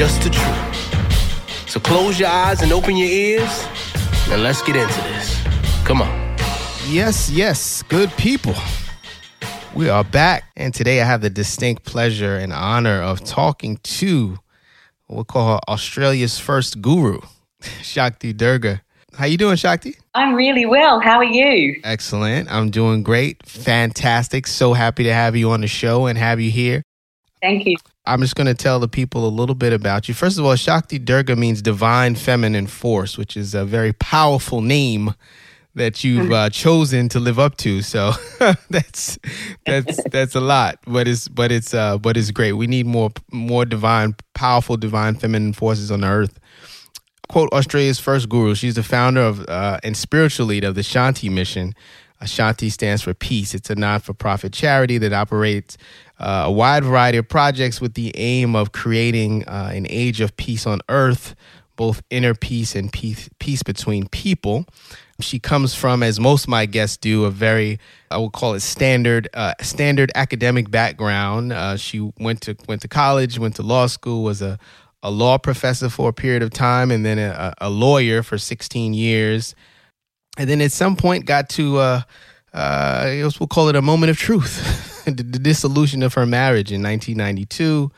just the truth. So close your eyes and open your ears, and let's get into this. Come on. Yes, yes, good people. We are back, and today I have the distinct pleasure and honor of talking to what we'll call her Australia's first guru, Shakti Durga. How you doing, Shakti? I'm really well. How are you? Excellent. I'm doing great. Fantastic. So happy to have you on the show and have you here. Thank you. I'm just going to tell the people a little bit about you. First of all, Shakti Durga means divine feminine force, which is a very powerful name that you've uh, chosen to live up to. So that's that's that's a lot, but it's but it's uh but it's great. We need more more divine, powerful divine feminine forces on the earth. Quote Australia's first guru. She's the founder of uh, and spiritual leader of the Shanti Mission. Shanti stands for peace. It's a non-for-profit charity that operates uh, a wide variety of projects with the aim of creating uh, an age of peace on earth, both inner peace and peace, peace between people. She comes from, as most of my guests do, a very I would call it standard uh, standard academic background. Uh, she went to went to college, went to law school, was a a law professor for a period of time, and then a, a lawyer for 16 years, and then at some point got to uh, uh, we'll call it a moment of truth, the, the, dissolution of her marriage in 1992,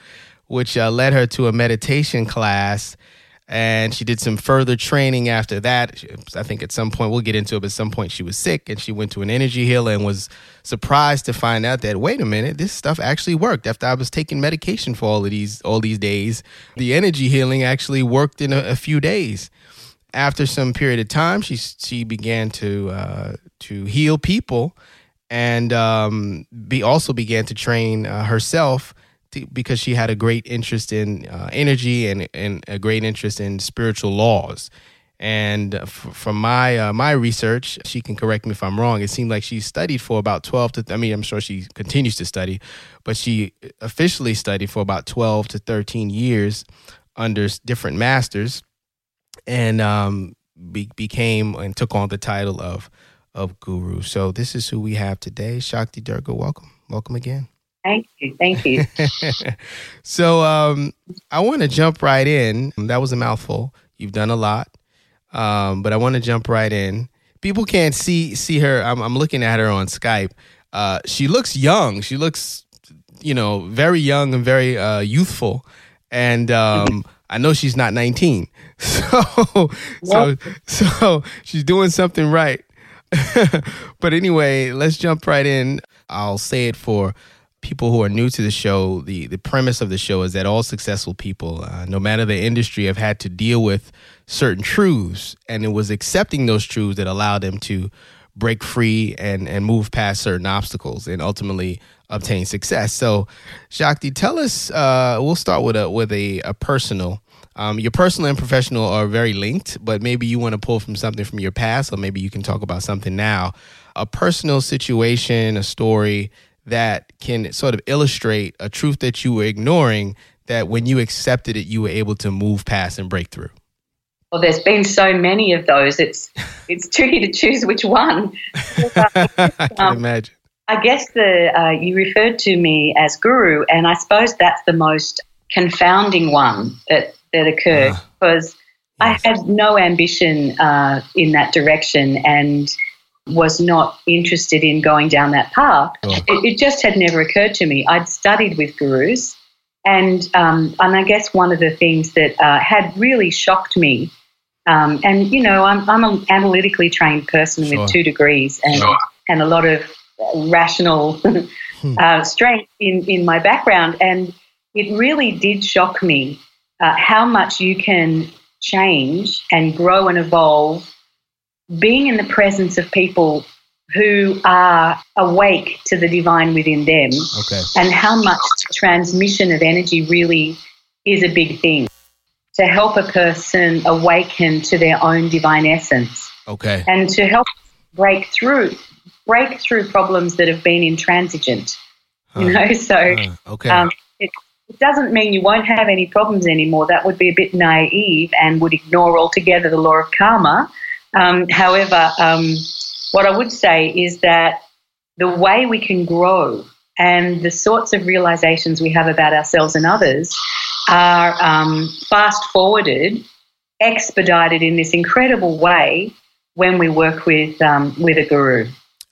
which uh, led her to a meditation class and she did some further training after that. I think at some point we'll get into it, but at some point she was sick and she went to an energy healer and was surprised to find out that wait a minute, this stuff actually worked. After I was taking medication for all of these all these days, the energy healing actually worked in a, a few days. After some period of time, she she began to uh, to heal people, and um, be also began to train uh, herself because she had a great interest in uh, energy and, and a great interest in spiritual laws. And f- from my uh, my research, she can correct me if I'm wrong. It seemed like she studied for about 12 to. Th- I mean, I'm sure she continues to study, but she officially studied for about 12 to 13 years under different masters, and um, be- became and took on the title of of guru. So this is who we have today. Shakti Durga, welcome, welcome again. Thank you. Thank you. so um, I want to jump right in. That was a mouthful. You've done a lot, um, but I want to jump right in. People can't see see her. I'm, I'm looking at her on Skype. Uh, she looks young. She looks, you know, very young and very uh, youthful. And um, I know she's not 19. So, so, so she's doing something right. but anyway, let's jump right in. I'll say it for people who are new to the show, the, the premise of the show is that all successful people, uh, no matter the industry, have had to deal with certain truths. And it was accepting those truths that allowed them to break free and, and move past certain obstacles and ultimately obtain success. So, Shakti, tell us, uh, we'll start with a, with a, a personal. Um, your personal and professional are very linked, but maybe you want to pull from something from your past, or maybe you can talk about something now. A personal situation, a story that can sort of illustrate a truth that you were ignoring that when you accepted it you were able to move past and break through. Well there's been so many of those it's it's tricky to choose which one. I can um, imagine. I guess the uh, you referred to me as guru and i suppose that's the most confounding one that that occurred uh, because yes. i had no ambition uh, in that direction and was not interested in going down that path. Oh. It, it, just had never occurred to me. I'd studied with gurus, and um, and I guess one of the things that uh, had really shocked me, um, and you know, I'm I'm an analytically trained person sure. with two degrees and sure. and a lot of rational hmm. uh, strength in in my background, and it really did shock me uh, how much you can change and grow and evolve being in the presence of people who are awake to the divine within them okay. and how much transmission of energy really is a big thing to help a person awaken to their own divine essence Okay. and to help break through break through problems that have been intransigent. You know, so Uh, okay. um, it, doesn't mean you won't have any problems anymore. That would be a bit naive and would ignore altogether the law of karma. Um, however, um, what I would say is that the way we can grow and the sorts of realizations we have about ourselves and others are um, fast forwarded, expedited in this incredible way when we work with um, with a guru.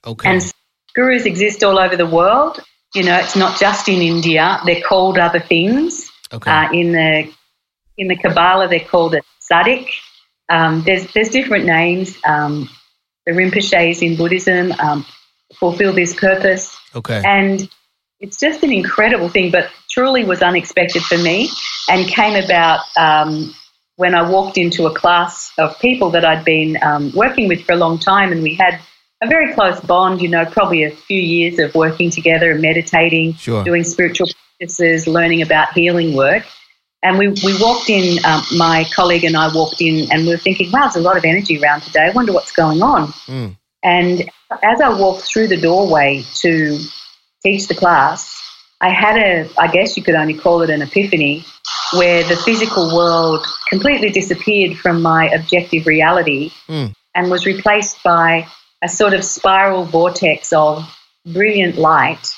okay. And gurus exist all over the world. You know, it's not just in India. They're called other things. okay. Uh, in the in the Kabbalah, they're called it Tzadik. Um, there's there's different names. Um, the Rinpoches in Buddhism um, fulfill this purpose, okay. and it's just an incredible thing. But truly was unexpected for me, and came about um, when I walked into a class of people that I'd been um, working with for a long time, and we had a very close bond. You know, probably a few years of working together and meditating Sure. doing spiritual practices, learning about healing work. And we, we walked in, um, my colleague and I walked in, and we were thinking, wow, there's a lot of energy around today. I wonder what's going on. Mm. And as I walked through the doorway to teach the class, I had a, I guess you could only call it an epiphany, where the physical world completely disappeared from my objective reality Mm. and was replaced by a sort of spiral vortex of brilliant light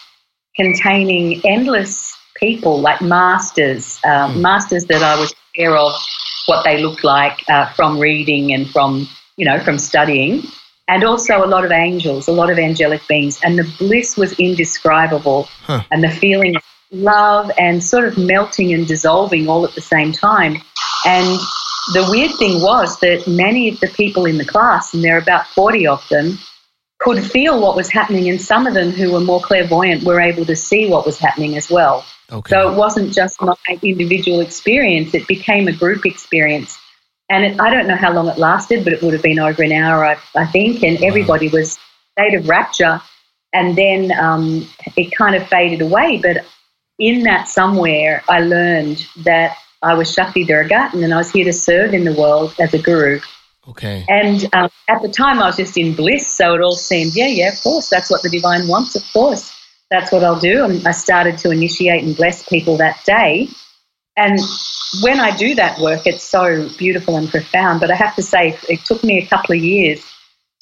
containing endless people like masters, um, Mm. masters that I was aware of what they looked like uh, from reading and from, you know, from studying. And also a lot of angels, a lot of angelic beings. And the bliss was indescribable. Huh. And the feeling of love and sort of melting and dissolving all at the same time. And the weird thing was that many of the people in the class, and there are about 40 of them, could feel what was happening, and some of them who were more clairvoyant were able to see what was happening as well. Okay. So it wasn't just my individual experience, it became a group experience. And it, I don't know how long it lasted, but it would have been over an hour, I, I think, and everybody was state of rapture. And then um, it kind of faded away. But in that somewhere, I learned that I was Shakti Durga and then I was here to serve in the world as a guru. okay. And um, at the time, I was just in bliss, so it all seemed, yeah, yeah, of course, that's what the divine wants, of course, that's what I'll do. And I started to initiate and bless people that day. And when I do that work, it's so beautiful and profound. But I have to say, it took me a couple of years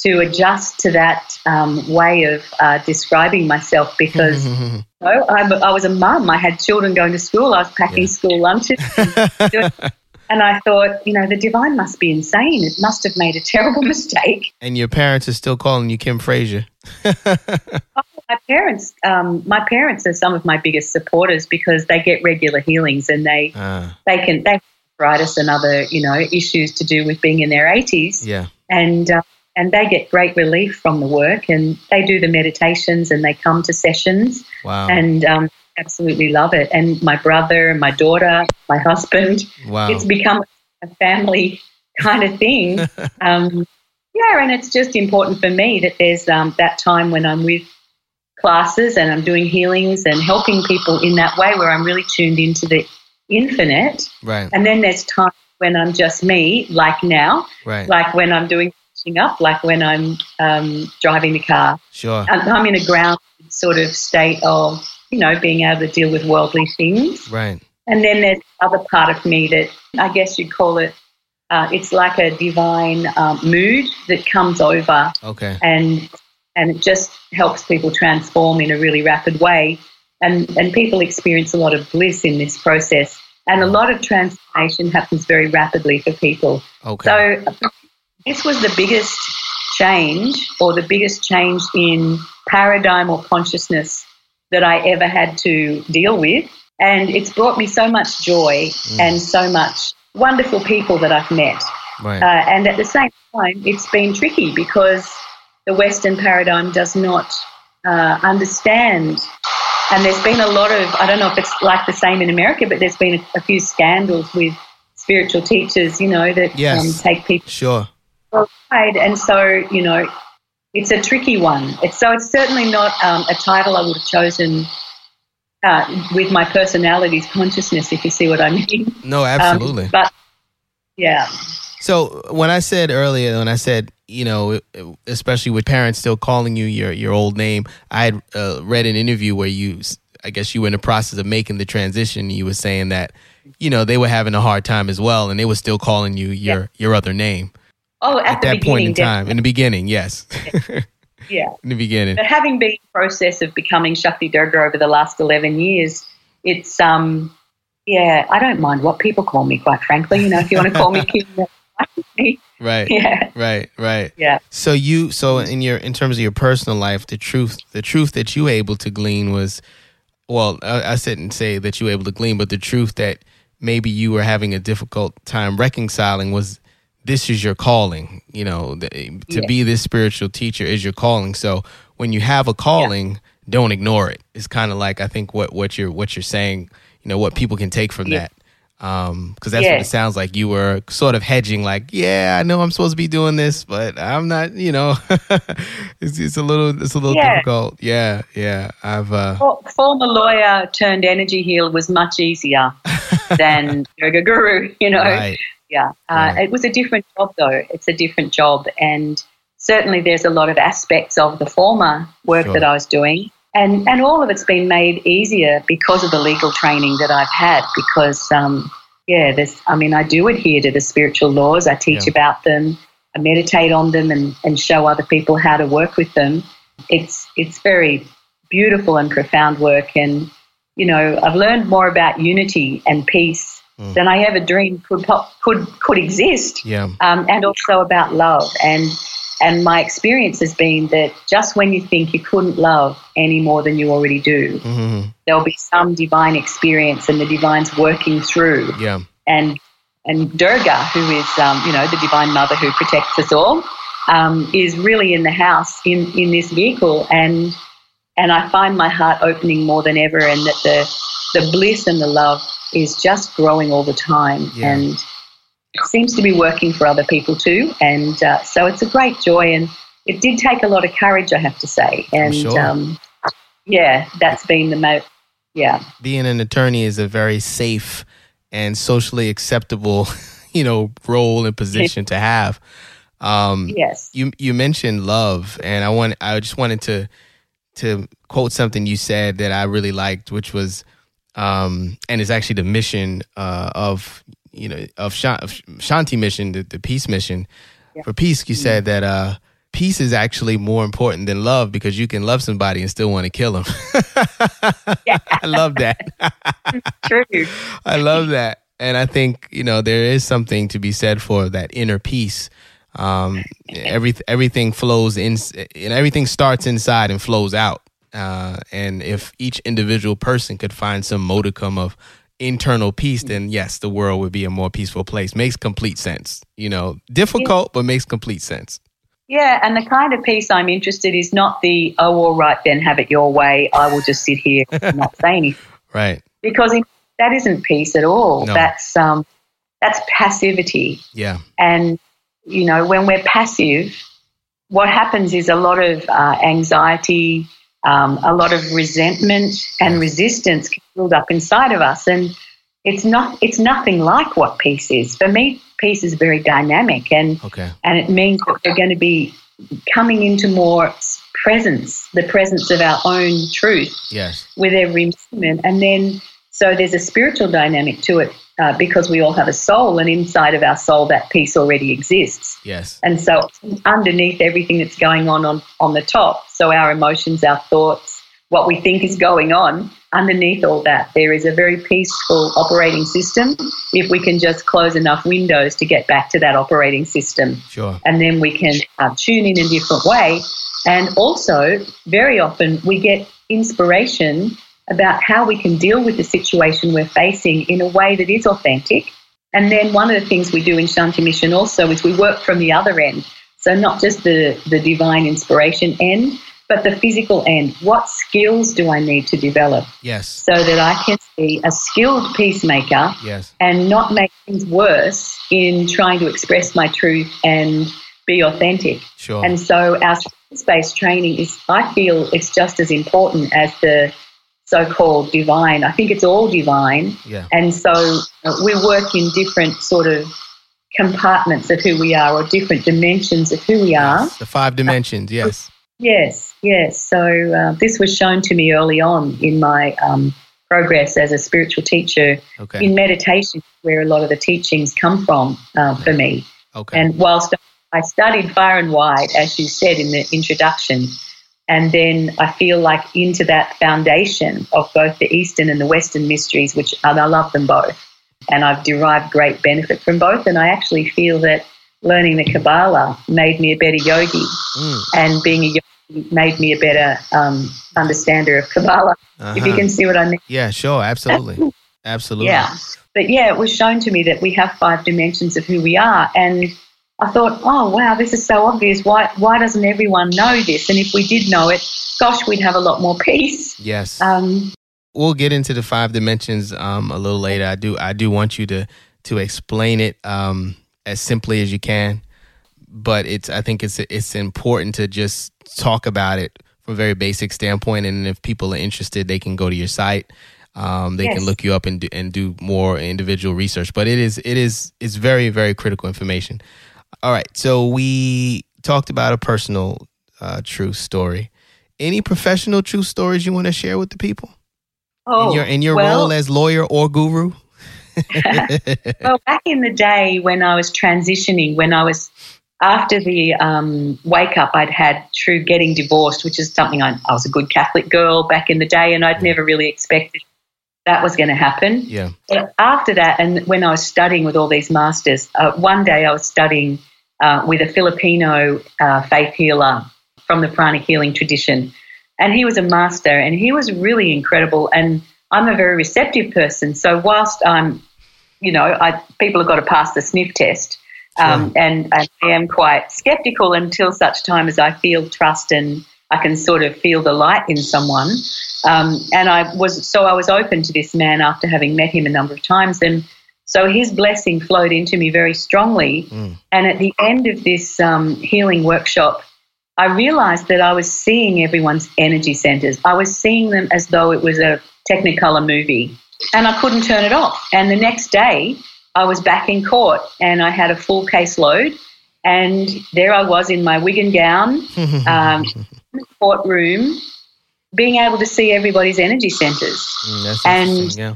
to adjust to that um, way of uh, describing myself because you know, I'm, I was a mum. I had children going to school. I was packing Yeah. school lunches. And I thought, you know, the divine must be insane. It must have made a terrible mistake. and your parents are still calling you Kim Frazier. My parents, um, my parents are some of my biggest supporters because they get regular healings and they Ah, they can they have arthritis and other you know issues to do with being in their eighties, yeah. and uh, and they get great relief from the work and they do the meditations and they come to sessions Wow. and um, absolutely love it. And my brother, my daughter, my husband, wow. it's become a family kind of thing. um, yeah, and it's just important for me that there's um, that time when I'm with classes and I'm doing healings and helping people in that way where I'm really tuned into the infinite. right. And then there's time when I'm just me, like now, Right. like when I'm doing pushing up, like when I'm um, driving the car. Sure. I'm, I'm in a grounded sort of state of, you know, being able to deal with worldly things. Right. And then there's the other part of me that I guess you'd call it, uh, it's like a divine um, mood that comes over Okay. and and it just helps people transform in a really rapid way. And, and people experience a lot of bliss in this process. And a lot of transformation happens very rapidly for people. Okay. So this was the biggest change or the biggest change in paradigm or consciousness that I ever had to deal with. And it's brought me so much joy and so much wonderful people that I've met. right. Uh, and at the same time, it's been tricky because the Western paradigm does not uh, understand. And there's been a lot of, I don't know if it's like the same in America, but there's been a, a few scandals with spiritual teachers, you know, that Yes. um, take people sure. Aside. And so, you know, it's a tricky one. It's, so it's certainly not um, a title I would have chosen uh, with my personality's consciousness, if you see what I mean. No, absolutely. Um, but yeah. So when I said earlier, when I said you know, especially with parents still calling you your your old name, I had uh, read an interview where you, I guess you were in the process of making the transition. You were saying that, you know, they were having a hard time as well, and they were still calling you your yeah. your other name. Oh, at, at that point in time, in the beginning, yes. Yeah. in the beginning. But having been in the process of becoming Shakti Durga over the last eleven years, it's um, yeah, I don't mind what people call me. Quite frankly, you know, if you want to call me Kim, right yeah right right yeah so you so in your in terms of your personal life the truth the truth that you were able to glean was well I, I didn't say that you were able to glean but the truth that maybe you were having a difficult time reconciling was this is your calling you know to yeah. be this spiritual teacher is your calling. So when you have a calling yeah. don't ignore it. It's kind of like i think what what you're what you're saying you know what people can take from yeah. that. Um because that's what it sounds like. You were sort of hedging like yeah i know i'm supposed to be doing this but i'm not you know. It's, it's a little it's a little difficult. Yeah yeah. I've uh former lawyer turned energy heal was much easier than yoga guru you know? Right. Yeah uh, right. it was a different job though it's a different job and certainly there's a lot of aspects of the former work sure. that i was doing and and all of it's been made easier because of the legal training that I've had. Because um, yeah, there's I mean I do adhere to the spiritual laws. I teach yeah. about them. I meditate on them and, and show other people how to work with them. It's it's very beautiful and profound work. And you know I've learned more about unity and peace. Than I ever dreamed could could could exist. Yeah. Um, and also about love and and my experience has been that just when you think you couldn't love any more than you already do, mm-hmm. there'll be some divine experience and the divine's working through. Yeah. And and Durga, who is um, you know the divine mother who protects us all, um, is really in the house in in this vehicle, and and I find my heart opening more than ever, and that the the bliss and the love is just growing all the time, yeah. and it seems to be working for other people too. And uh, so it's a great joy. And it did take a lot of courage, I have to say. And sure. um, yeah, that's been the most, yeah. Being an attorney is a very safe and socially acceptable, you know, role and position to have. Um, yes. You you mentioned love, and I want I just wanted to to quote something you said that I really liked, which was, um, and it's actually the mission uh, of you know of, Shanti mission, the, the peace mission. Yeah. For peace, you said that uh, peace is actually more important than love because you can love somebody and still want to kill them. yeah. I love that. True. I love that, and I think you know there is something to be said for that inner peace. Um, every everything flows in, and everything starts inside and flows out. Uh, and if each individual person could find some modicum of internal peace, then yes, the world would be a more peaceful place. Makes complete sense. You know, difficult, but makes complete sense. Yeah, and the kind of peace I'm interested in is not the oh, all right, then have it your way. I will just sit here and not say anything. Right. Because that isn't peace at all. No. That's um, that's passivity. Yeah. And you know, when we're passive, what happens is a lot of uh, anxiety, um, a lot of resentment and resistance can build up inside of us. And it's not it's nothing like what peace is. For me, peace is very dynamic and okay. and it means that we're going to be coming into more presence, the presence of our own truth yes. with every movement. And then so there's a spiritual dynamic to it uh, because we all have a soul, and inside of our soul, that peace already exists. Yes. And so, underneath everything that's going on on, on the top, so our emotions, our thoughts, what we think is going on, underneath all that, there is a very peaceful operating system. If we can just close enough windows to get back to that operating system, sure. and then we can uh, tune in a different way. And also, very often, we get inspiration about how we can deal with the situation we're facing in a way that is authentic. And then one of the things we do in Shanti Mission also is we work from the other end. So not just the, the divine inspiration end, but the physical end. What skills do I need to develop? Yes. So that I can be a skilled peacemaker yes. and not make things worse in trying to express my truth and be authentic. Sure. And so our space training is, I feel it's just as important as the so-called divine. I think it's all divine, Yeah. and so uh, we work in different sort of compartments of who we are, or different dimensions of who we are. The five dimensions. Yes. Yes, yes. So uh, this was shown to me early on in my um, progress as a spiritual teacher Okay. in meditation, where a lot of the teachings come from uh, for me. Okay. And whilst I studied far and wide, as you said in the introduction, and then I feel like into that foundation of both the Eastern and the Western mysteries, which and I love them both, and I've derived great benefit from both. And I actually feel that learning the Kabbalah made me a better yogi, Mm. and being a yogi made me a better um, understander of Kabbalah. If you Uh-huh. can see what I mean. Yeah. Sure. Absolutely. Absolutely. Yeah. But yeah, it was shown to me that we have five dimensions of who we are. And I thought, oh, wow, this is so obvious. Why, why doesn't everyone know this? And if we did know it, gosh, we'd have a lot more peace. Yes. Um, we'll get into the five dimensions um, a little later. I do I do want you to to explain it um, as simply as you can, but it's I think it's it's important to just talk about it from a very basic standpoint. And if people are interested, they can go to your site. Um, they can look you up and do, and do more individual research. But it is it is it's very very critical information. All right, so we talked about a personal uh, true story. Any professional true stories you want to share with the people? oh, in your in your well, role as lawyer or guru. well, back in the day when I was transitioning, when I was after the um, wake up, I'd had through getting divorced, which is something I, I was a good Catholic girl back in the day, and I'd never really expected that was going to happen. yeah. But after that, and when I was studying with all these masters, uh, one day I was studying uh, with a Filipino uh, faith healer from the pranic healing tradition. And he was a master and he was really incredible. And I'm a very receptive person. So, whilst I'm, you know, I, people have got to pass the sniff test. Um, and, and I am quite skeptical until such time as I feel trust and I can sort of feel the light in someone. Um, and I was so I was open to this man after having met him a number of times, and so his blessing flowed into me very strongly. Mm. And at the end of this um, healing workshop, I realized that I was seeing everyone's energy centers. I was seeing them as though it was a Technicolor movie, and I couldn't turn it off. And the next day, I was back in court, and I had a full caseload. And there I was in my wig and gown, um, in the courtroom, being able to see everybody's energy centers. Mm, that's and-. Yeah.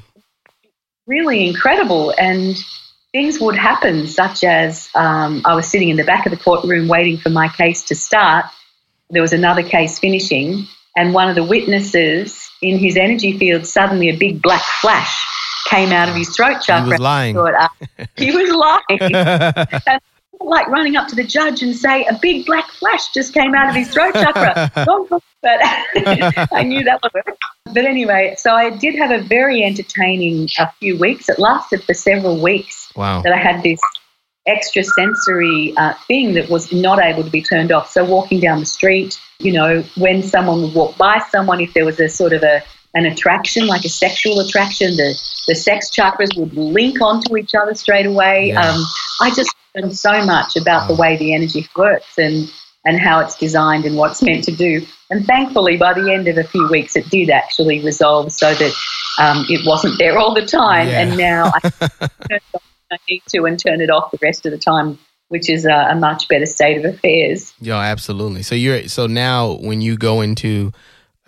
Really incredible. And things would happen, such as um, I was sitting in the back of the courtroom waiting for my case to start. There was another case finishing, and one of the witnesses in his energy field suddenly a big black flash came out of his throat chakra. He was lying. Uh, he was lying. like running up to the judge and say, a big black flash just came out of his throat chakra. but I knew that would work. But anyway, so I did have a very entertaining a few weeks. It lasted for several weeks wow. that I had this extrasensory uh, thing that was not able to be turned off. So walking down the street, you know, when someone would walk by someone, if there was a sort of a an attraction, like a sexual attraction, the the sex chakras would link onto each other straight away. Yeah. Um, I just learned so much about the way the energy works and and how it's designed and what it's meant to do. And thankfully, by the end of a few weeks, it did actually resolve so that um, it wasn't there all the time. Yeah. And now I turn it off I need to and turn it off the rest of the time, which is a, a much better state of affairs. Yeah, absolutely. So you're so now when you go into,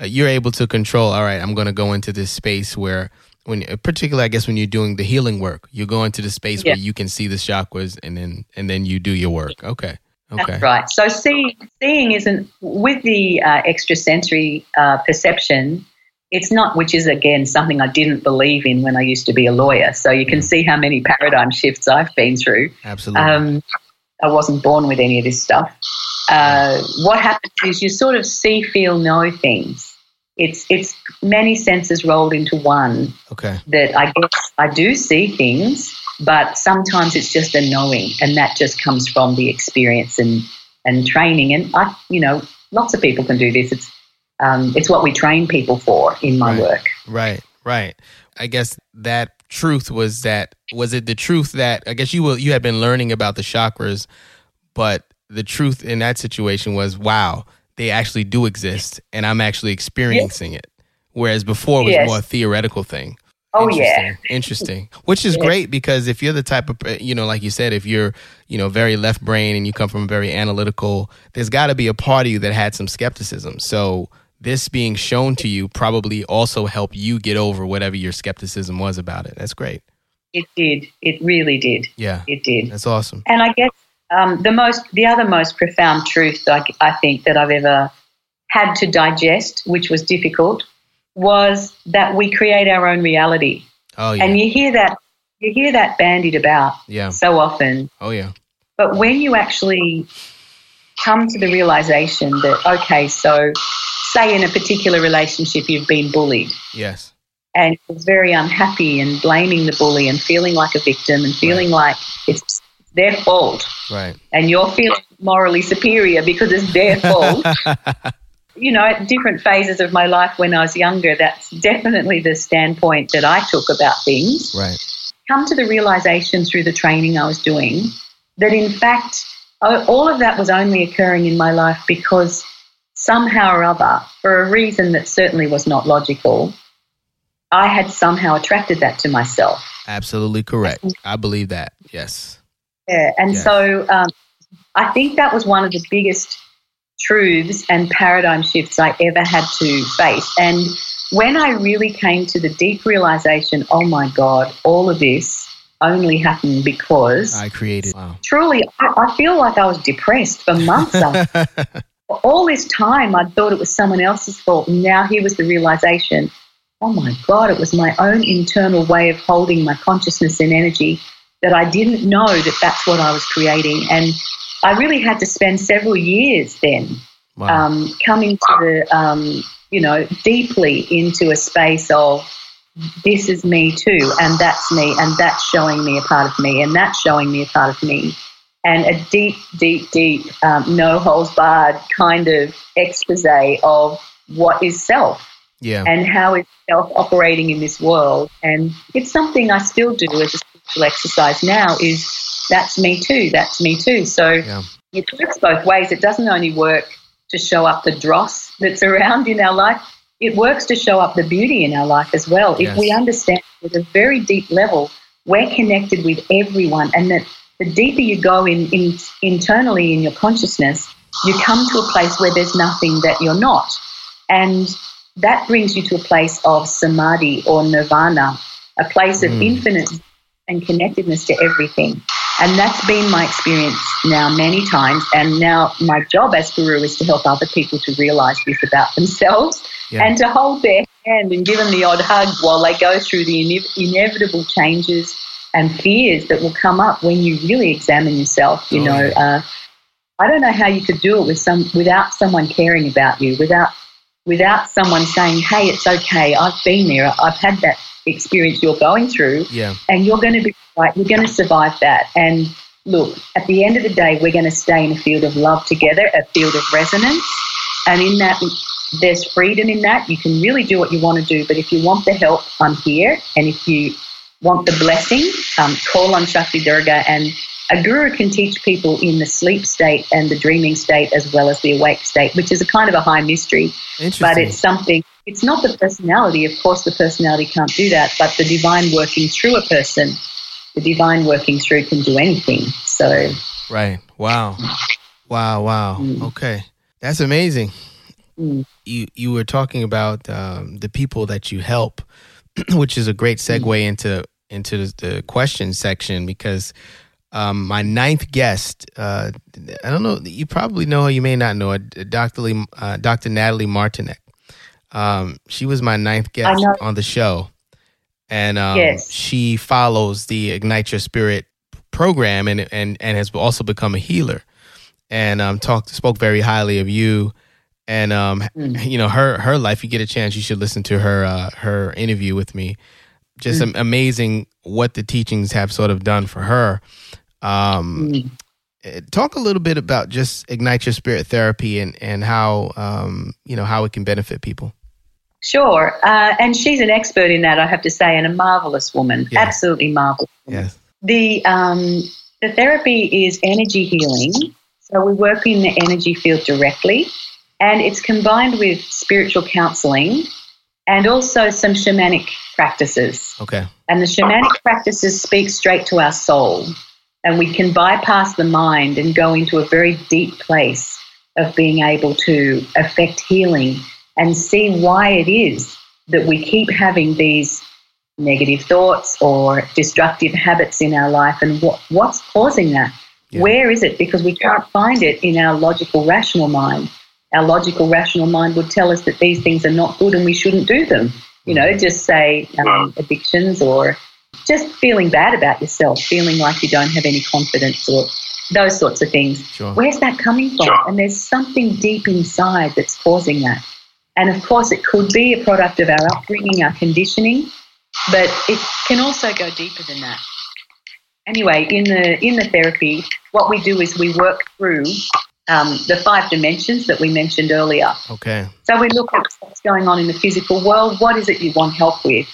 uh, you're able to control. All right, I'm going to go into this space where, when particularly, I guess when you're doing the healing work, you go into the space where you can see the chakras, and then and then you do your work. Okay. Okay. That's right. So seeing, seeing isn't with the uh, extrasensory uh, perception. It's not, which is again something I didn't believe in when I used to be a lawyer. So you can see how many paradigm shifts I've been through. Absolutely. Um, I wasn't born with any of this stuff. Uh, what happens is you sort of see, feel, know things. It's it's many senses rolled into one. okay. That I guess I do see things, but sometimes it's just a knowing, and that just comes from the experience and and training. And I, you know, lots of people can do this. It's um, it's what we train people for in my Right. work. Right, right. I guess that truth was that was it the truth that I guess you will you had been learning about the chakras, but the truth in that situation was wow, they actually do exist and I'm actually experiencing it. whereas before it was Yes. more a theoretical thing. Oh Interesting. yeah, Interesting. Which is Yes. great because if you're the type of, you know, like you said, if you're, you know, very left brain and you come from a very analytical, there's got to be a part of you that had some skepticism. So this being shown to you probably also helped you get over whatever your skepticism was about it. That's great. it did. It really did. Yeah. It did. That's awesome. And I guess um, the most, the other most profound truth I, I think that I've ever had to digest, which was difficult, was that we create our own reality. Oh yeah. And you hear that, you hear that bandied about yeah. so often. Oh yeah. But when you actually come to the realization that, okay, so say in a particular relationship you've been bullied Yes. and you're very unhappy and blaming the bully and feeling like a victim and feeling like it's their fault Right. and you're feeling morally superior because it's their fault. you know, at different phases of my life when I was younger, that's definitely the standpoint that I took about things. right. Come to the realization through the training I was doing that in fact, all of that was only occurring in my life because somehow or other, for a reason that certainly was not logical, I had somehow attracted that to myself. Absolutely correct. I believe that. Yes. Yeah, and Yes. so um, I think that was one of the biggest truths and paradigm shifts I ever had to face. And when I really came to the deep realization, oh my God, all of this only happened because I created. Wow. truly, I, I feel like I was depressed for months. all this time, I thought it was someone else's fault. And now here was the realization oh my God, it was my own internal way of holding my consciousness and energy that I didn't know that that's what I was creating. And I really had to spend several years then wow. um, coming to the, um, you know, deeply into a space of this is me too, and that's me, and that's showing me a part of me, and that's showing me a part of me. And a deep, deep, deep, um, no holes barred kind of expose of what is self yeah. and how is self operating in this world. And it's something I still do as a spiritual exercise now is that's me too, that's me too. So Yeah. it works both ways. It doesn't only work to show up the dross that's around in our life, it works to show up the beauty in our life as well. Yes. If we understand at a very deep level, we're connected with everyone and that the deeper you go in, in internally in your consciousness, you come to a place where there's nothing that you're not. And that brings you to a place of samadhi or nirvana, a place of Mm. infinite and connectedness to everything. And that's been my experience now many times. And now my job as guru is to help other people to realize this about themselves Yeah. and to hold their hand and give them the odd hug while they go through the ine- inevitable changes and fears that will come up when you really examine yourself. You Oh, know, yeah. uh, I don't know how you could do it with some without someone caring about you, without without someone saying, "Hey, it's okay. I've been there. I've had that experience you're going through, yeah. and you're going to be right. You're going to survive that." And look, at the end of the day, we're going to stay in a field of love together, a field of resonance, and in that, there's freedom in that. You can really do what you want to do, but if you want the help, I'm here, and if you want the blessing, um, call on Shakti Durga and a guru can teach people in the sleep state and the dreaming state as well as the awake state, which is a kind of a high mystery. But it's something, it's not the personality. Of course, the personality can't do that, but the divine working through a person, the divine working through can do anything. So, Right. Wow. Wow. Wow. Mm. Okay. That's amazing. Mm. You you were talking about um, the people that you help, which is a great Mm. segue into into the, the question section because um, my ninth guest, uh, I don't know, you probably know her, you may not know her, Dr. Lee, uh, Dr. Natalie Martinek. Um, she was my ninth guest on the show, and um, Yes. she follows the Ignite Your Spirit program and and and has also become a healer and um talked spoke very highly of you and um Mm. you know her her life you get a chance you should listen to her uh her interview with me just am- amazing what the teachings have sort of done for her um mm. eh, talk a little bit about just ignite your spirit therapy and and how um you know how it can benefit people Sure. Uh, and she's an expert in that, I have to say, and a marvelous woman. Yeah. Absolutely marvelous. woman. yes The um, the therapy is energy healing, so we work in the energy field directly, and it's combined with spiritual counselling and also some shamanic practices. Okay. And the shamanic practices speak straight to our soul. And we can bypass the mind and go into a very deep place of being able to affect healing and see why it is that we keep having these negative thoughts or destructive habits in our life and what, what's causing that. Yeah. Where is it? Because we can't find it in our logical, rational mind. Our logical, rational mind would tell us that these things are not good and we shouldn't do them. You know, just say um, addictions or just feeling bad about yourself, feeling like you don't have any confidence or those sorts of things. Sure. Where's that coming from? Sure. And there's something deep inside that's causing that. And of course, it could be a product of our upbringing, our conditioning, but it can also go deeper than that. Anyway, in the in the therapy, what we do is we work through um, the five dimensions that we mentioned earlier. Okay. So we look at what's going on in the physical world. What is it you want help with?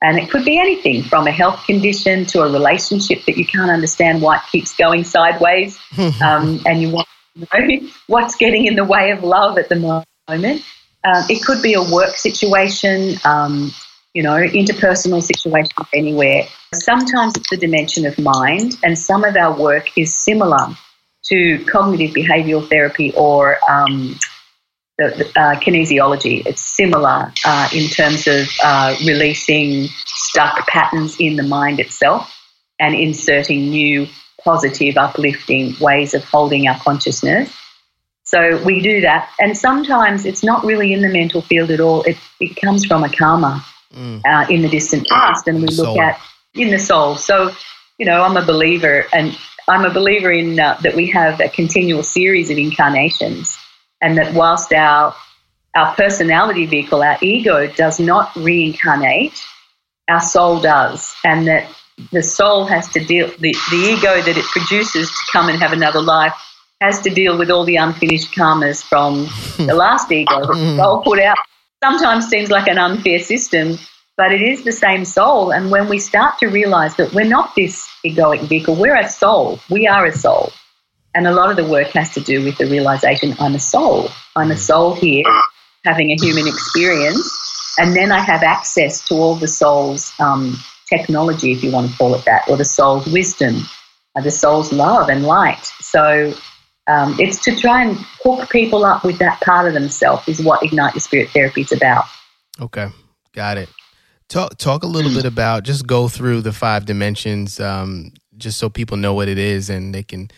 And it could be anything from a health condition to a relationship that you can't understand why it keeps going sideways, um, and you want to know what's getting in the way of love at the moment. Um, it could be a work situation, um, you know, interpersonal situations anywhere. Sometimes it's the dimension of mind, and some of our work is similar to cognitive behavioral therapy or um, the, uh, kinesiology. It's similar uh, in terms of uh, releasing stuck patterns in the mind itself and inserting new positive, uplifting ways of holding our consciousness. So we do that. And sometimes it's not really in the mental field at all, it, it comes from a karma mm. uh, in the distant past. And we look soul. at in the soul. So, you know, I'm a believer, and I'm a believer in uh, that we have a continual series of incarnations, and that whilst our our personality vehicle, our ego, does not reincarnate, our soul does, and that the soul has to deal the, the ego that it produces to come and have another life has to deal with all the unfinished karmas from the last ego that hmm. the soul put out. Sometimes seems like an unfair system, but it is the same soul. And when we start to realize that we're not this egoic vehicle, we're a soul. We are a soul. And a lot of the work has to do with the realization I'm a soul. I'm a hmm. soul here having a human experience. And then I have access to all the soul's um, technology, if you want to call it that, or the soul's wisdom, or the soul's love and light. So um, it's to try and hook people up with that part of themselves is what Ignite Your Spirit Therapy is about. Okay, got it. Talk talk a little bit about just go through the five dimensions, um, just so people know what it is and they can,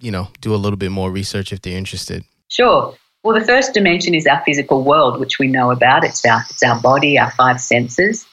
you know, do a little bit more research if they're interested. Sure. Well, the first dimension is our physical world, which we know about. It's our it's our body, our five senses,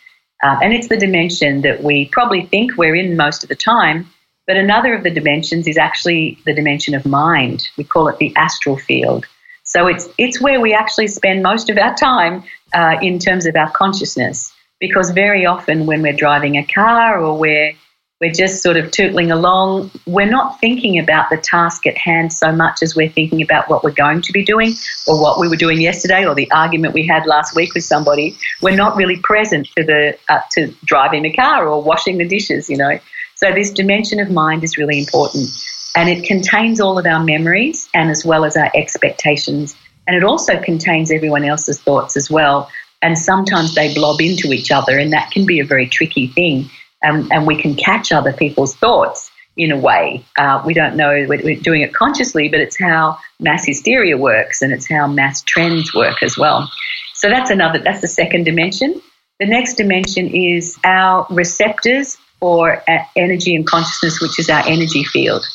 uh, and it's the dimension that we probably think we're in most of the time but another of the dimensions is actually the dimension of mind. We call it the astral field. So it's it's where we actually spend most of our time uh, in terms of our consciousness. Because very often when we're driving a car or we're we're just sort of tootling along, we're not thinking about the task at hand so much as we're thinking about what we're going to be doing or what we were doing yesterday or the argument we had last week with somebody. We're not really present to the uh, to driving the car or washing the dishes, you know. So, this dimension of mind is really important. And it contains all of our memories and as well as our expectations. And it also contains everyone else's thoughts as well. And sometimes they blob into each other, and that can be a very tricky thing. Um, and we can catch other people's thoughts in a way. Uh, we don't know we're doing it consciously, but it's how mass hysteria works and it's how mass trends work as well. So that's another, that's the second dimension. The next dimension is our receptors or energy and consciousness, which is our energy field.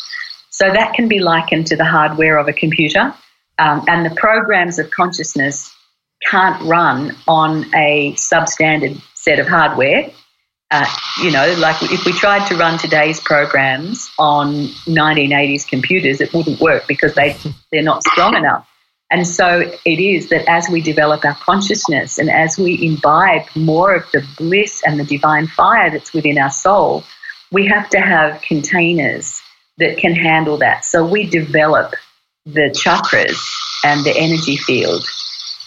So that can be likened to the hardware of a computer, um, and the programs of consciousness can't run on a substandard set of hardware. Uh, you know, like if we tried to run today's programs on 1980s computers, it wouldn't work because they they're not strong enough. And so it is that as we develop our consciousness and as we imbibe more of the bliss and the divine fire that's within our soul, we have to have containers that can handle that. So we develop the chakras and the energy field.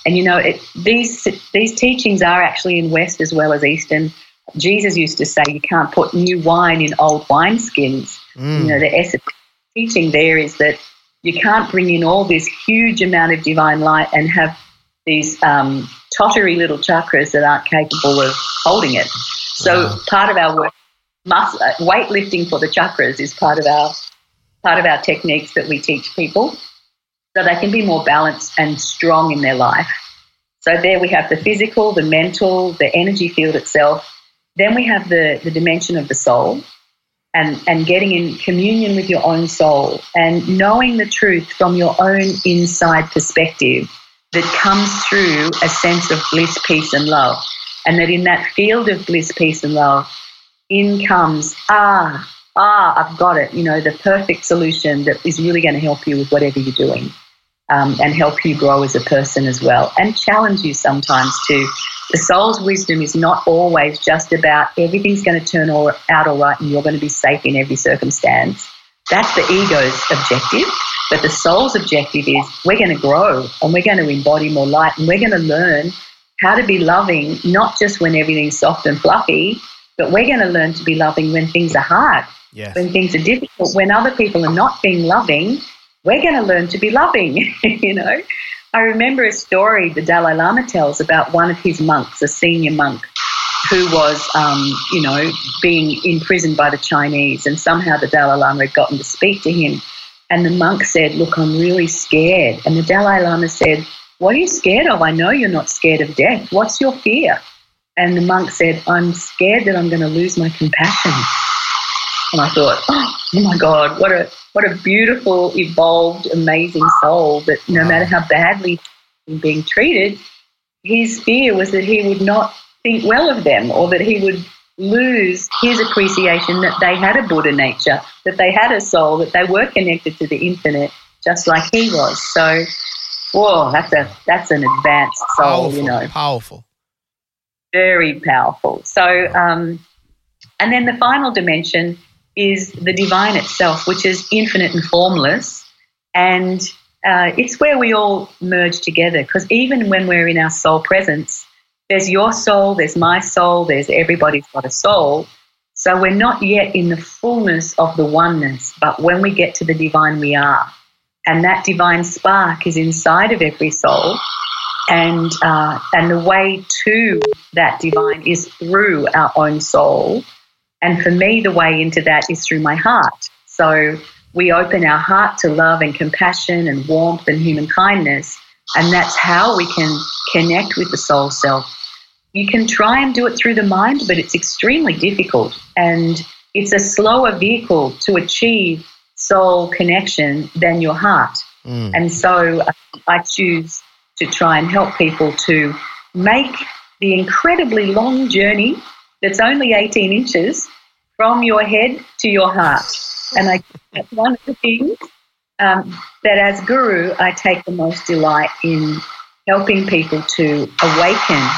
And you know, it, these these teachings are actually in West as well as Eastern. Jesus used to say you can't put new wine in old wineskins. Mm. You know, the essence teaching there is that you can't bring in all this huge amount of divine light and have these um, tottery little chakras that aren't capable of holding it. So wow. part of our work, muscle, uh, weightlifting for the chakras is part of our part of our techniques that we teach people, so they can be more balanced and strong in their life. So there we have the physical, the mental, the energy field itself. Then we have the, the dimension of the soul and, and getting in communion with your own soul and knowing the truth from your own inside perspective that comes through a sense of bliss, peace, and love. And that in that field of bliss, peace, and love, in comes, ah, ah, I've got it, you know, the perfect solution that is really going to help you with whatever you're doing um, and help you grow as a person as well and challenge you sometimes too. The soul's wisdom is not always just about everything's going to turn all, out all right and you're going to be safe in every circumstance. That's the ego's objective. But the soul's objective is we're going to grow and we're going to embody more light and we're going to learn how to be loving, not just when everything's soft and fluffy, but we're going to learn to be loving when things are hard, yes. when things are difficult, when other people are not being loving we're going to learn to be loving, you know. I remember a story the Dalai Lama tells about one of his monks, a senior monk, who was, um, you know, being imprisoned by the Chinese, and somehow the Dalai Lama had gotten to speak to him. And the monk said, Look, I'm really scared. And the Dalai Lama said, What are you scared of? I know you're not scared of death. What's your fear? And the monk said, I'm scared that I'm going to lose my compassion. And I thought, oh my God, what a what a beautiful, evolved, amazing soul that no matter how badly being treated, his fear was that he would not think well of them or that he would lose his appreciation that they had a Buddha nature, that they had a soul, that they were connected to the infinite, just like he was. So, whoa, that's a that's an advanced soul, powerful, you know, powerful, very powerful. So, um, and then the final dimension is the divine itself, which is infinite and formless. And uh, it's where we all merge together because even when we're in our soul presence, there's your soul, there's my soul, there's everybody's got a soul. So we're not yet in the fullness of the oneness, but when we get to the divine, we are. And that divine spark is inside of every soul. And, uh, and the way to that divine is through our own soul and for me, the way into that is through my heart. So we open our heart to love and compassion and warmth and human kindness. And that's how we can connect with the soul self. You can try and do it through the mind, but it's extremely difficult. And it's a slower vehicle to achieve soul connection than your heart. Mm. And so uh, I choose to try and help people to make the incredibly long journey that's only 18 inches from your head to your heart. And I, that's one of the things um, that as guru, I take the most delight in helping people to awaken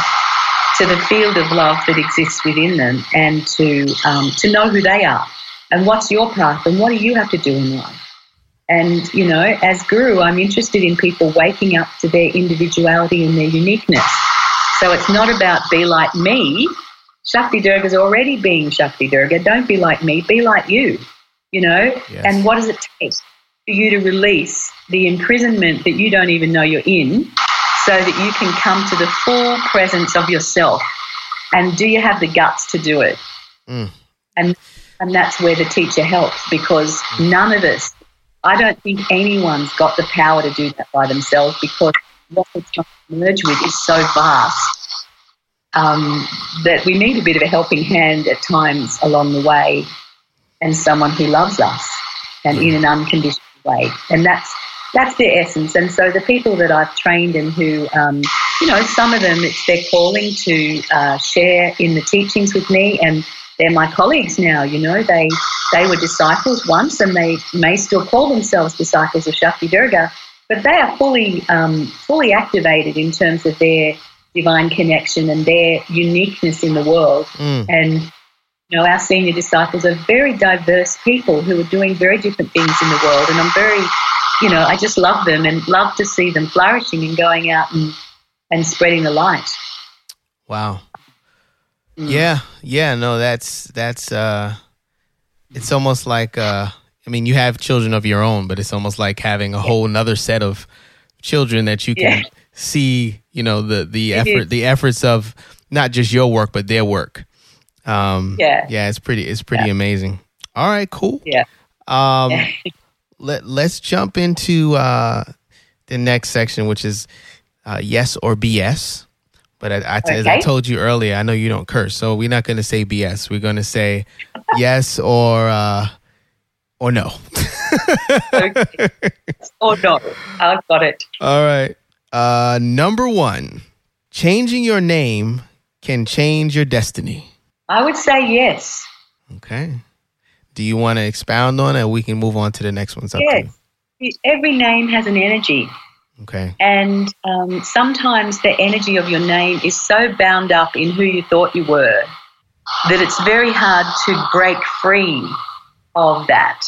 to the field of love that exists within them and to, um, to know who they are and what's your path and what do you have to do in life. And, you know, as guru, I'm interested in people waking up to their individuality and their uniqueness. So it's not about be like me, Shakti Durga is already being Shakti Durga. Don't be like me, be like you, you know? Yes. And what does it take for you to release the imprisonment that you don't even know you're in so that you can come to the full presence of yourself? And do you have the guts to do it? Mm. And, and that's where the teacher helps because mm. none of us, I don't think anyone's got the power to do that by themselves because what they're trying to merge with is so vast um, that we need a bit of a helping hand at times along the way and someone who loves us and in an unconditional way. And that's that's their essence. And so the people that I've trained and who, um, you know, some of them it's their calling to uh, share in the teachings with me, and they're my colleagues now. You know, they they were disciples once, and they may still call themselves disciples of Shakti Durga, but they are fully um, fully activated in terms of their divine connection and their uniqueness in the world. Mm. And you know, our senior disciples are very diverse people who are doing very different things in the world. And I'm very, you know, I just love them and love to see them flourishing and going out and, and spreading the light. Wow. Mm. Yeah, yeah, no, that's that's uh it's almost like uh I mean you have children of your own, but it's almost like having a whole another set of children that you can yeah see, you know, the the effort the efforts of not just your work but their work. Um, Yeah. yeah, it's pretty it's pretty amazing. All right, cool. Yeah. Um, let let's jump into uh, the next section, which is uh, yes or BS. But I, I, as I told you earlier, I know you don't curse, so we're not going to say BS. We're going to say yes or uh, or no. okay. or no. I've got it. All right. Uh, number one, changing your name can change your destiny. I would say yes. Okay. Do you want to expound on it? We can move on to the next one. Yes. Every name has an energy. Okay. And um, sometimes the energy of your name is so bound up in who you thought you were that it's very hard to break free of that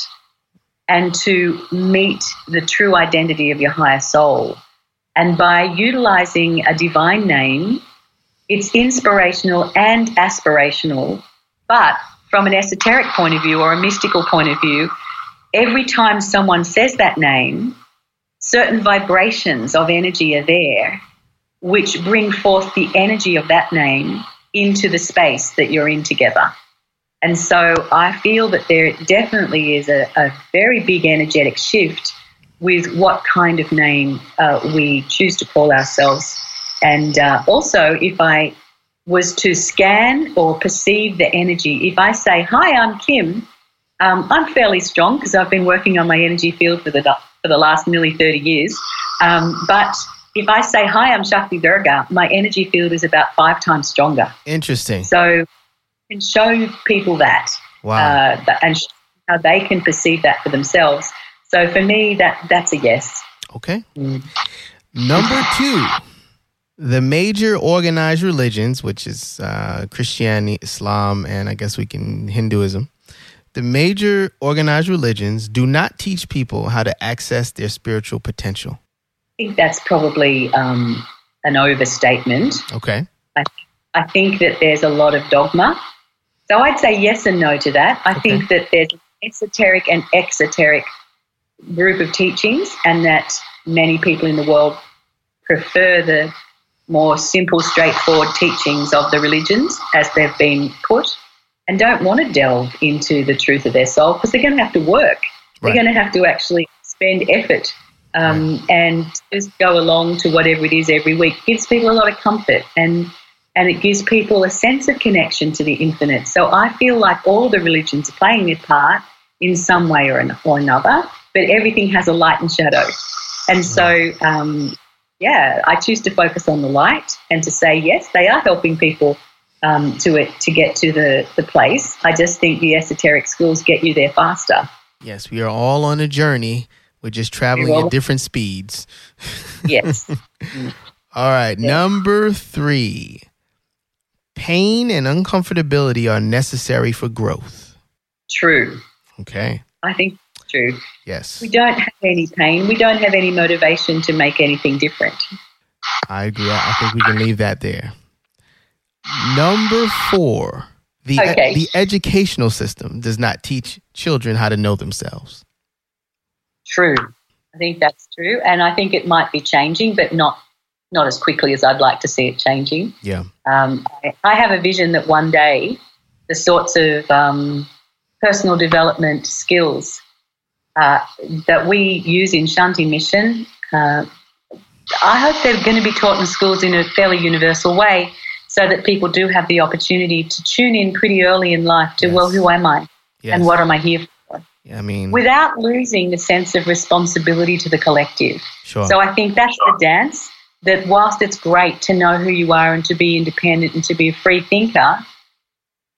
and to meet the true identity of your higher soul. And by utilizing a divine name, it's inspirational and aspirational. But from an esoteric point of view or a mystical point of view, every time someone says that name, certain vibrations of energy are there which bring forth the energy of that name into the space that you're in together. And so I feel that there definitely is a, a very big energetic shift with what kind of name uh, we choose to call ourselves. And uh, also, if I was to scan or perceive the energy, if I say, Hi, I'm Kim, um, I'm fairly strong because I've been working on my energy field for the, for the last nearly 30 years. Um, but if I say, Hi, I'm Shakti Durga, my energy field is about five times stronger. Interesting. So can show people that Wow. uh, and how they can perceive that for themselves. So for me, that that's a yes. Okay. Mm. Number two, the major organized religions, which is uh, Christianity, Islam, and I guess we can Hinduism. The major organized religions do not teach people how to access their spiritual potential. I think that's probably um, an overstatement. Okay. I I think that there's a lot of dogma. So I'd say yes and no to that. I Okay. think that there's esoteric and exoteric group of teachings, and that many people in the world prefer the more simple, straightforward teachings of the religions as they've been put, and don't want to delve into the truth of their soul because they're going to have to work. Right. They're going to have to actually spend effort um, and just go along to whatever it is every week. gives people a lot of comfort and and it gives people a sense of connection to the infinite. So I feel like all the religions are playing their part in some way or, an, or another, but everything has a light and shadow. And so, um, yeah, I choose to focus on the light and to say, yes, they are helping people um, to it to get to the, the place. I just think the esoteric schools get you there faster. Yes, we are all on a journey. We're just traveling all- at different speeds. Yes. All right. Number three, pain and uncomfortability are necessary for growth. true. Okay. I think true. Yes, We don't have any pain. We don't have any motivation to make anything different. I agree. I think we can leave that there. Number four, the Okay. the educational system does not teach children how to know themselves. True. I think that's true, and I think it might be changing, but not not as quickly as I'd like to see it changing. Yeah. Um, I, I have a vision that one day the sorts of um, personal development skills uh, that we use in Shanti Mission, uh, I hope they're going to be taught in schools in a fairly universal way so that people do have the opportunity to tune in pretty early in life to, Yes. well, who am I Yes. and what am I here for? I mean, Without losing the sense of responsibility to the collective. sure. So I think that's the dance that whilst it's great to know who you are and to be independent and to be a free thinker,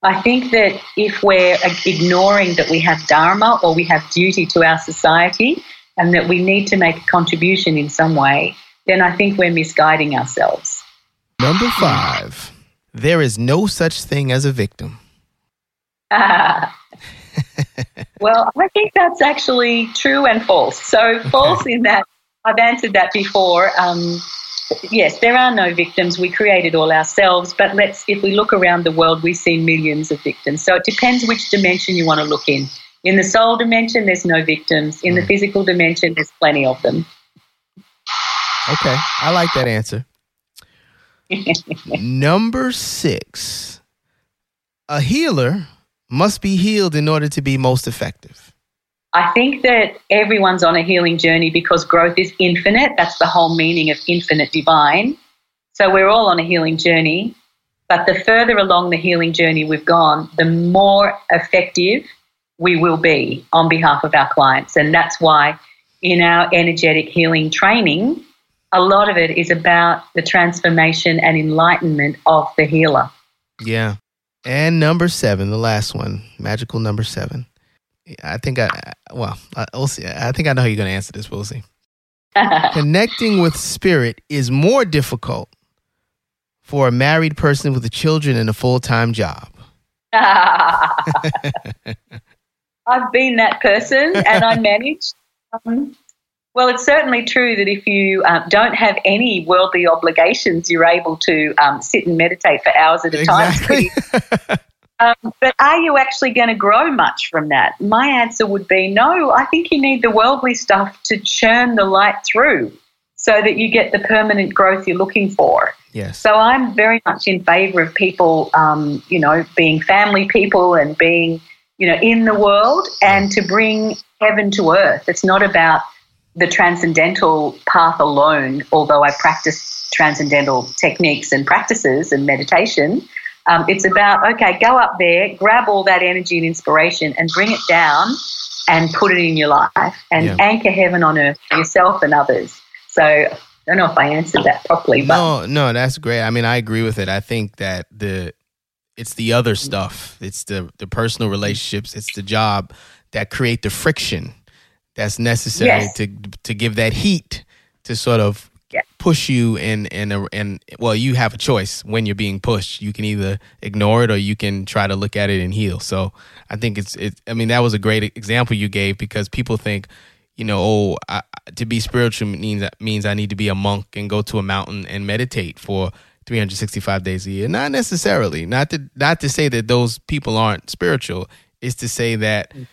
I think that if we're ignoring that we have dharma or we have duty to our society and that we need to make a contribution in some way, then I think we're misguiding ourselves. Number five, there is no such thing as a victim. Ah. well, I think that's actually true and false. So, false in that I've answered that before. Um, yes, there are no victims. We created all ourselves. But let's, if we look around the world, we see millions of victims. So it depends which dimension you want to look in. In the soul dimension, there's no victims. In the mm. physical dimension, there's plenty of them. Okay, I like that answer. Number six, a healer must be healed in order to be most effective. I think that everyone's on a healing journey because growth is infinite. That's the whole meaning of infinite divine. So we're all on a healing journey. But the further along the healing journey we've gone, the more effective we will be on behalf of our clients. And that's why in our energetic healing training, a lot of it is about the transformation and enlightenment of the healer. Yeah. And number seven, the last one, magical number seven. I think I, well, we'll see. I think I know how you're going to answer this. We'll see. Connecting with spirit is more difficult for a married person with children and a full time job. I've been that person and I managed. Um, well, it's certainly true that if you uh, don't have any worldly obligations, you're able to um, sit and meditate for hours at a exactly. time. um, but are you actually going to grow much from that? My answer would be no. I think you need the worldly stuff to churn the light through so that you get the permanent growth you're looking for. Yes. So I'm very much in favor of people, um, you know, being family people and being you know, in the world and to bring heaven to earth. It's not about the transcendental path alone, although I practice transcendental techniques and practices and meditation. Um, it's about, okay, go up there, grab all that energy and inspiration and bring it down and put it in your life and yeah. anchor heaven on earth for yourself and others. So I don't know if I answered that properly. But. No, no, that's great. I mean, I agree with it. I think that the it's the other stuff. It's the the personal relationships. It's the job that create the friction that's necessary yes. to to give that heat to sort of push you and and and well, you have a choice when you're being pushed. You can either ignore it or you can try to look at it and heal. So I think it's it. I mean, that was a great example you gave because people think. You know, oh, I, to be spiritual means means I need to be a monk and go to a mountain and meditate for 365 days a year. Not necessarily. Not to not to say that those people aren't spiritual. Is to say that mm.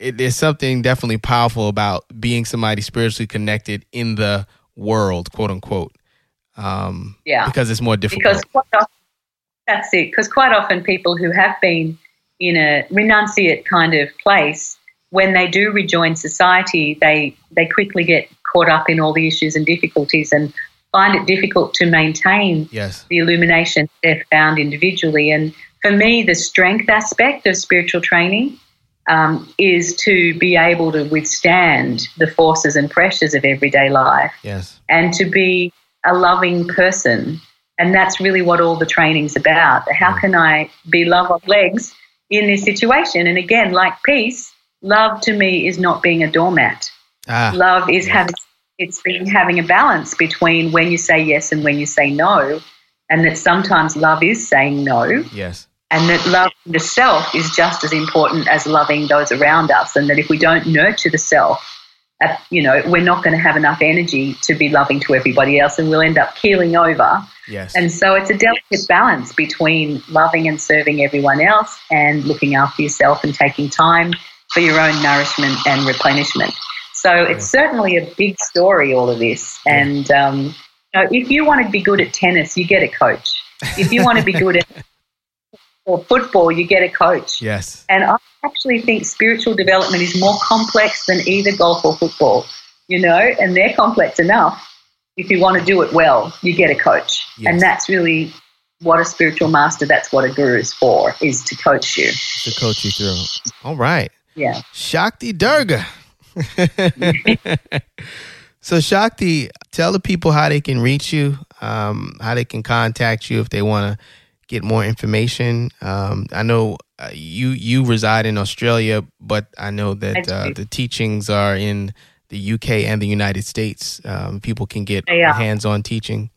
it, there's something definitely powerful about being somebody spiritually connected in the world, quote unquote. Um, yeah. Because it's more difficult. Because quite often, that's it. Because quite often people who have been in a renunciate kind of place, when they do rejoin society, they they quickly get caught up in all the issues and difficulties and find it difficult to maintain yes. the illumination they've found individually. And for me, the strength aspect of spiritual training um, is to be able to withstand the forces and pressures of everyday life yes. and to be a loving person. And that's really what all the training's about. How can I be love of legs in this situation? And again, like peace, love to me is not being a doormat. Ah, love is yes. having it's been having a balance between when you say yes and when you say no, and that sometimes love is saying no. Yes. And that love the self is just as important as loving those around us, and that if we don't nurture the self, you know, we're not going to have enough energy to be loving to everybody else, and we'll end up keeling over. Yes. And so it's a delicate balance between loving and serving everyone else and looking after yourself and taking time for your own nourishment and replenishment. So it's certainly a big story, all of this. And um, you know, if you want to be good at tennis, you get a coach. If you want to be good at or football, you get a coach. Yes. And I actually think spiritual development is more complex than either golf or football, you know, and they're complex enough. If you want to do it well, you get a coach. Yes. And that's really what a spiritual master, that's what a guru is for, is to coach you. To coach you through. All right. Yeah. Shakti Durga. so Shakti, tell the people how they can reach you, um, how they can contact you if they want to get more information. Um, I know uh, you you reside in Australia, but I know that uh, the teachings are in the UK and the United States. Um, people can get hands-on teaching.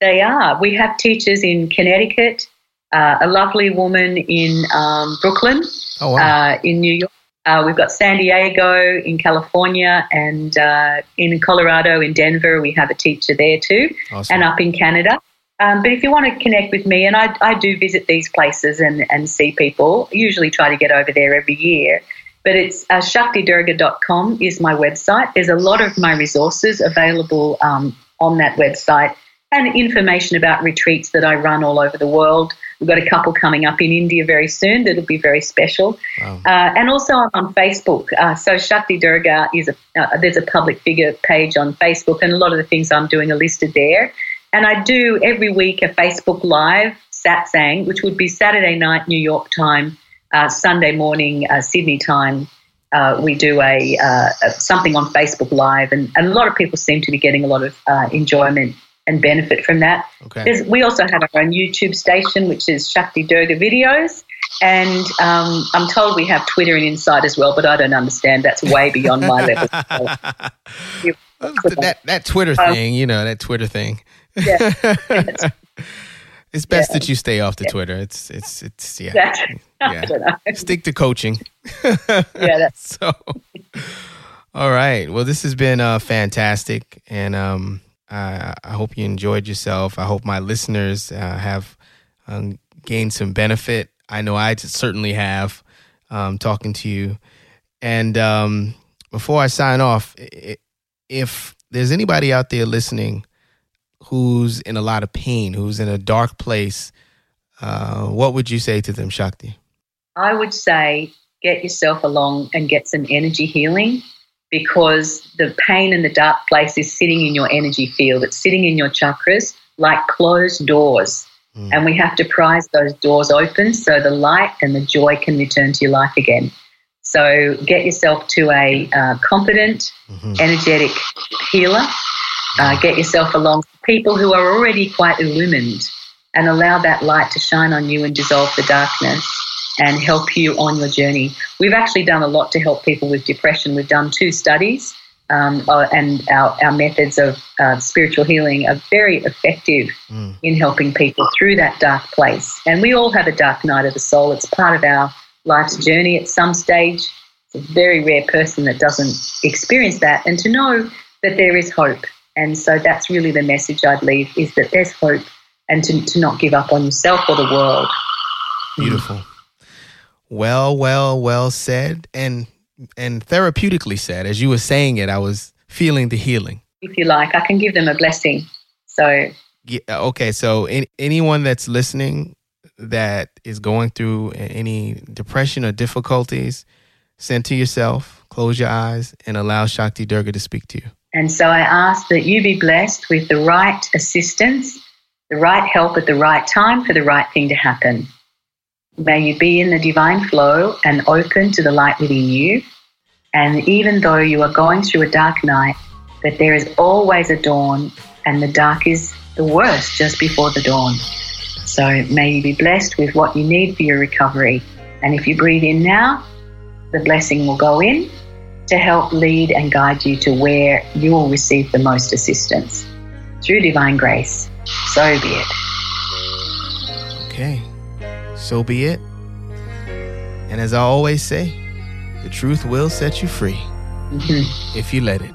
They are. We have teachers in Connecticut, uh, a lovely woman in um, Brooklyn, oh, wow. Uh, in New York, uh, we've got San Diego in California and uh, in Colorado, in Denver, we have a teacher there too, awesome. and up in Canada. Um, but if you want to connect with me, and I, I do visit these places and, and see people, usually try to get over there every year. But it's uh, shaktidurga.com is my website. There's a lot of my resources available um, on that website and information about retreats that I run all over the world. We've got a couple coming up in India very soon that'll be very special. Wow. Uh, and also I'm on Facebook. Uh, so Shakti Durga is a, uh, there's a public figure page on Facebook, and a lot of the things I'm doing are listed there. And I do every week a Facebook Live satsang, which would be Saturday night New York time, uh, Sunday morning uh, Sydney time. Uh, we do a, something on Facebook Live, and, and, a lot of people seem to be getting a lot of enjoyment and benefit from that. Okay. we also have our own YouTube station, which is Shakti Durga Videos. And um, I'm told we have Twitter and Insight as well, but I don't understand. That's way beyond my level. that, that Twitter um, thing, you know, that Twitter thing. Yeah. it's best yeah. that you stay off the yeah. Twitter. It's, it's, it's, yeah. yeah. Stick to coaching. yeah. so, all right. Well, this has been uh, fantastic. And, um, I, I hope you enjoyed yourself. I hope my listeners uh, have um, gained some benefit. I know I certainly have um, talking to you. And um, before I sign off, if there's anybody out there listening who's in a lot of pain, who's in a dark place, uh, what would you say to them, Shakti? I would say get yourself along and get some energy healing because the pain and the dark place is sitting in your energy field. It's sitting in your chakras like closed doors. Mm. And we have to prise those doors open so the light and the joy can return to your life again. So get yourself to a uh, competent, mm-hmm. energetic healer. Uh, get yourself along people who are already quite illumined and allow that light to shine on you and dissolve the darkness and help you on your journey. We've actually done a lot to help people with depression. We've done two studies, um, uh, and our, our methods of uh, spiritual healing are very effective mm. in helping people through that dark place. And we all have a dark night of the soul, it's part of our life's journey at some stage. It's a very rare person that doesn't experience that, and to know that there is hope. And so that's really the message I'd leave is that there's hope and to, to not give up on yourself or the world. Beautiful. Well, well, well said, and and therapeutically said. As you were saying it, I was feeling the healing. If you like, I can give them a blessing. So yeah, uh, okay, so in, anyone that's listening that is going through any depression or difficulties, center yourself, close your eyes, and allow Shakti Durga to speak to you. And so I ask that you be blessed with the right assistance, the right help at the right time for the right thing to happen. May you be in the divine flow and open to the light within you. And even though you are going through a dark night, that there is always a dawn, and the dark is the worst just before the dawn. So may you be blessed with what you need for your recovery. And if you breathe in now, the blessing will go in to help lead and guide you to where you will receive the most assistance through divine grace. So be it. Okay so be it. And as I always say, the truth will set you free mm-hmm. if you let it.